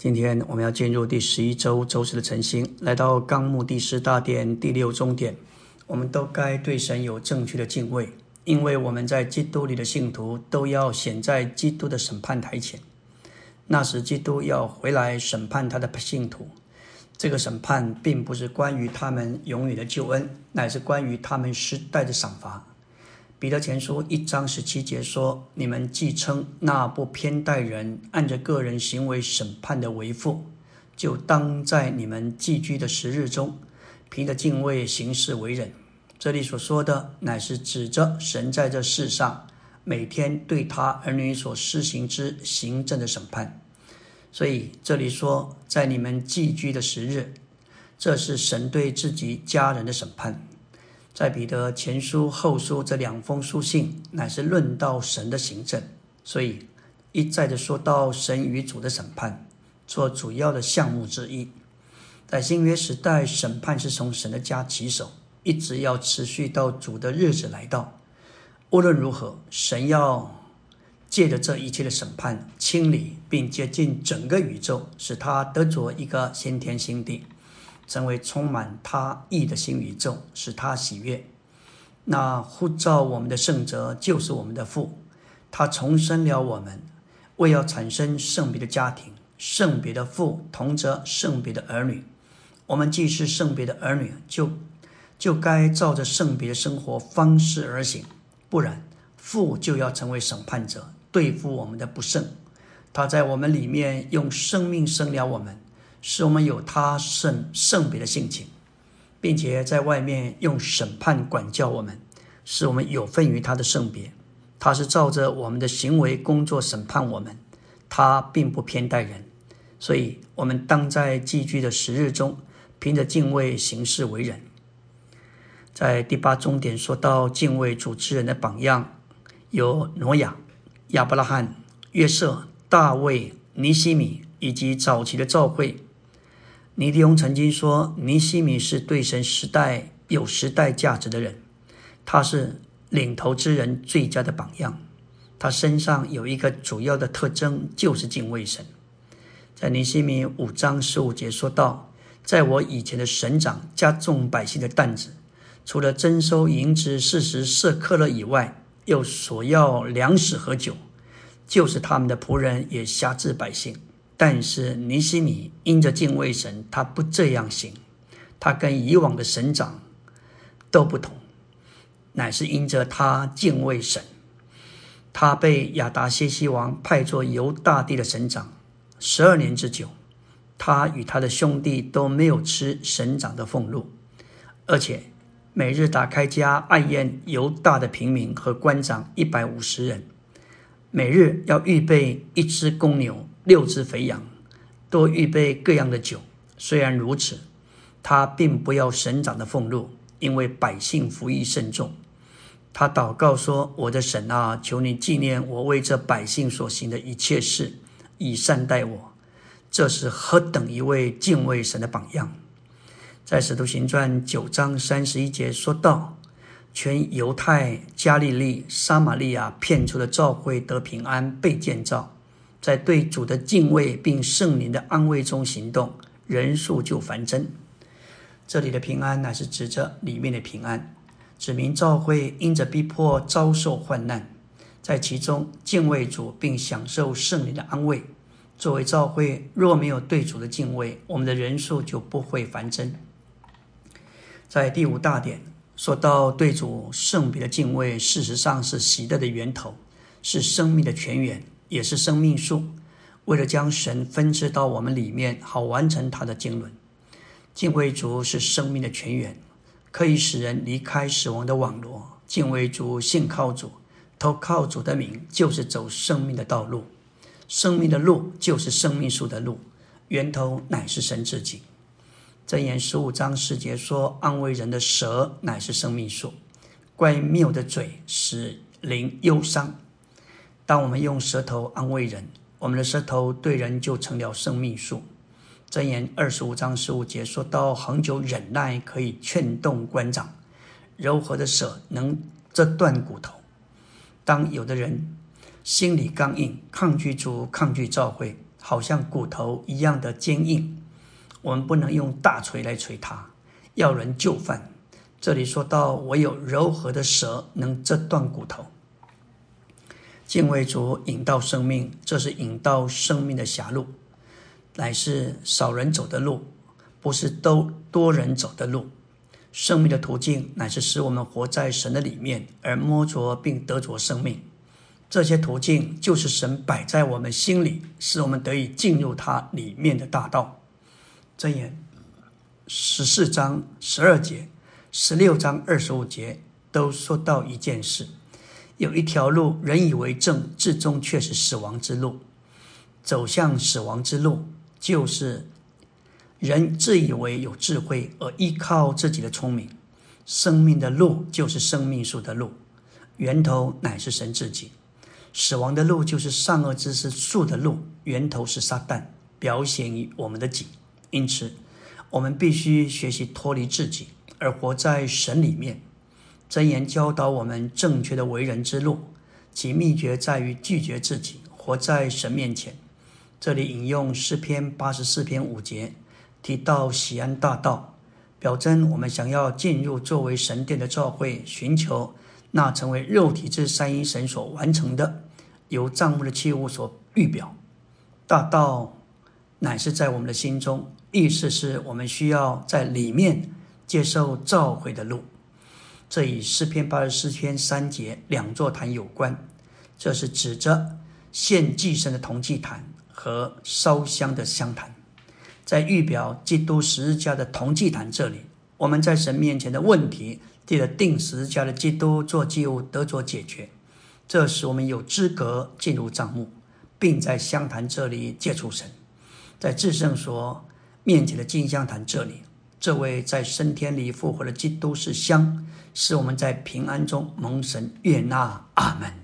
今天我们要进入第十一周周四的晨星，来到纲目第十大点第六中点，我们都该对神有正确的敬畏，因为我们在基督里的信徒都要显在基督的审判台前。那时，基督要回来审判他的信徒。这个审判并不是关于他们永远的救恩，乃是关于他们时代的赏罚。彼得前书一章十七节说：“你们既称那不偏待人、按着个人行为审判的为父，就当在你们寄居的时日中，凭着敬畏行事为人。”这里所说的乃是指着神在这世上每天对他儿女所施行之行政的审判。所以这里说，在你们寄居的时日，这是神对自己家人的审判。在彼得前书、后书这两封书信，乃是论到神的行政，所以一再的说到神与主的审判，做主要的项目之一。在新约时代，审判是从神的家起手，一直要持续到主的日子来到。无论如何，神要借着这一切的审判，清理并接近整个宇宙，使他得着一个新天新地。成为充满他意的新宇宙，使他喜悦。那呼召我们的圣者就是我们的父，他重生了我们，为要产生圣别的家庭。圣别的父同着圣别的儿女。我们既是圣别的儿女，就就该照着圣别的生活方式而行，不然父就要成为审判者，对付我们的不圣。他在我们里面用生命生了我们。使我们有他圣圣别的性情，并且在外面用审判管教我们，使我们有份于他的圣别。他是照着我们的行为工作审判我们，他并不偏待人。所以，我们当在寄居的时日中，凭着敬畏行事为人。在第八终点说到敬畏主持人的榜样，有挪亚、亚伯拉罕、约瑟、大卫、尼西米以及早期的教会。尼迪翁曾经说：“尼西米是对神时代有时代价值的人，他是领头之人最佳的榜样。他身上有一个主要的特征，就是敬畏神。在尼西米五章十五节说道：‘在我以前的省长加重百姓的担子，除了征收银子、四十色克勒以外，又索要粮食和酒，就是他们的仆人也辖制百姓。’”但是尼西米因着敬畏神，他不这样行。他跟以往的省长都不同，乃是因着他敬畏神。他被亚达谢西王派作犹大地的省长十二年之久，他与他的兄弟都没有吃省长的俸禄，而且每日打开家爱宴犹大的平民和官长一百五十人，每日要预备一只公牛。六只肥羊，多预备各样的酒。虽然如此，他并不要省长的俸禄，因为百姓服役甚重。他祷告说：“我的神啊，求你纪念我为这百姓所行的一切事，以善待我。”这是何等一位敬畏神的榜样！在使徒行传九章三十一节说道：“全犹太、加利利、撒玛利亚骗出的教会得平安，被建造。”在对主的敬畏并圣灵的安慰中行动，人数就繁增。这里的平安乃是指着里面的平安，指明教会因着逼迫遭受患难，在其中敬畏主并享受圣灵的安慰。作为教会，若没有对主的敬畏，我们的人数就不会繁增。在第五大点说到对主圣别的敬畏，事实上是喜乐的源头，是生命的泉源。也是生命树，为了将神分支到我们里面，好完成他的经纶。敬畏主是生命的泉源，可以使人离开死亡的网罗。敬畏主，信靠主，投靠主的名，就是走生命的道路。生命的路就是生命树的路，源头乃是神自己。箴言十五章十节说：“安慰人的舌乃是生命树，怪谬的嘴使灵忧伤。”当我们用舌头安慰人，我们的舌头对人就成了生命树。箴言二十五章十五节说到：恒久忍耐可以劝动官长，柔和的舌能折断骨头。当有的人心里刚硬，抗拒主、抗拒召会，好像骨头一样的坚硬。我们不能用大锤来锤它，要人就范。这里说到，唯有柔和的舌能折断骨头。敬畏主引到生命，这是引到生命的狭路，乃是少人走的路，不是都多人走的路。生命的途径乃是使我们活在神的里面，而摸着并得着生命。这些途径就是神摆在我们心里，使我们得以进入它里面的大道。箴言十四章十二节、十六章二十五节都说到一件事：有一条路，人以为正，至终却是死亡之路。走向死亡之路，就是人自以为有智慧而依靠自己的聪明。生命的路就是生命树的路，源头乃是神自己。死亡的路就是善恶之识树的路，源头是撒旦，表显于我们的己。因此，我们必须学习脱离自己，而活在神里面。箴言教导我们正确的为人之路，其秘诀在于拒绝自己，活在神面前。这里引用诗篇八十四篇五节，提到喜安大道，表征我们想要进入作为神殿的教会，寻求。那成为肉体之三一神所完成的，由账目的器物所预表。大道乃是在我们的心中，意思是我们需要在里面接受召回的路。这与诗篇八十四篇三节两座坛有关，这是指着献祭神的铜祭坛和烧香的香坛。在预表基督十字架的铜祭坛这里，我们在神面前的问题。借着定时加的基督做祭物得着解决，这使我们有资格进入帐幕，并在香坛这里借出神。在至圣所面前的金香坛这里，这位在升天里复活的基督是香，使我们在平安中蒙神悦纳。阿门。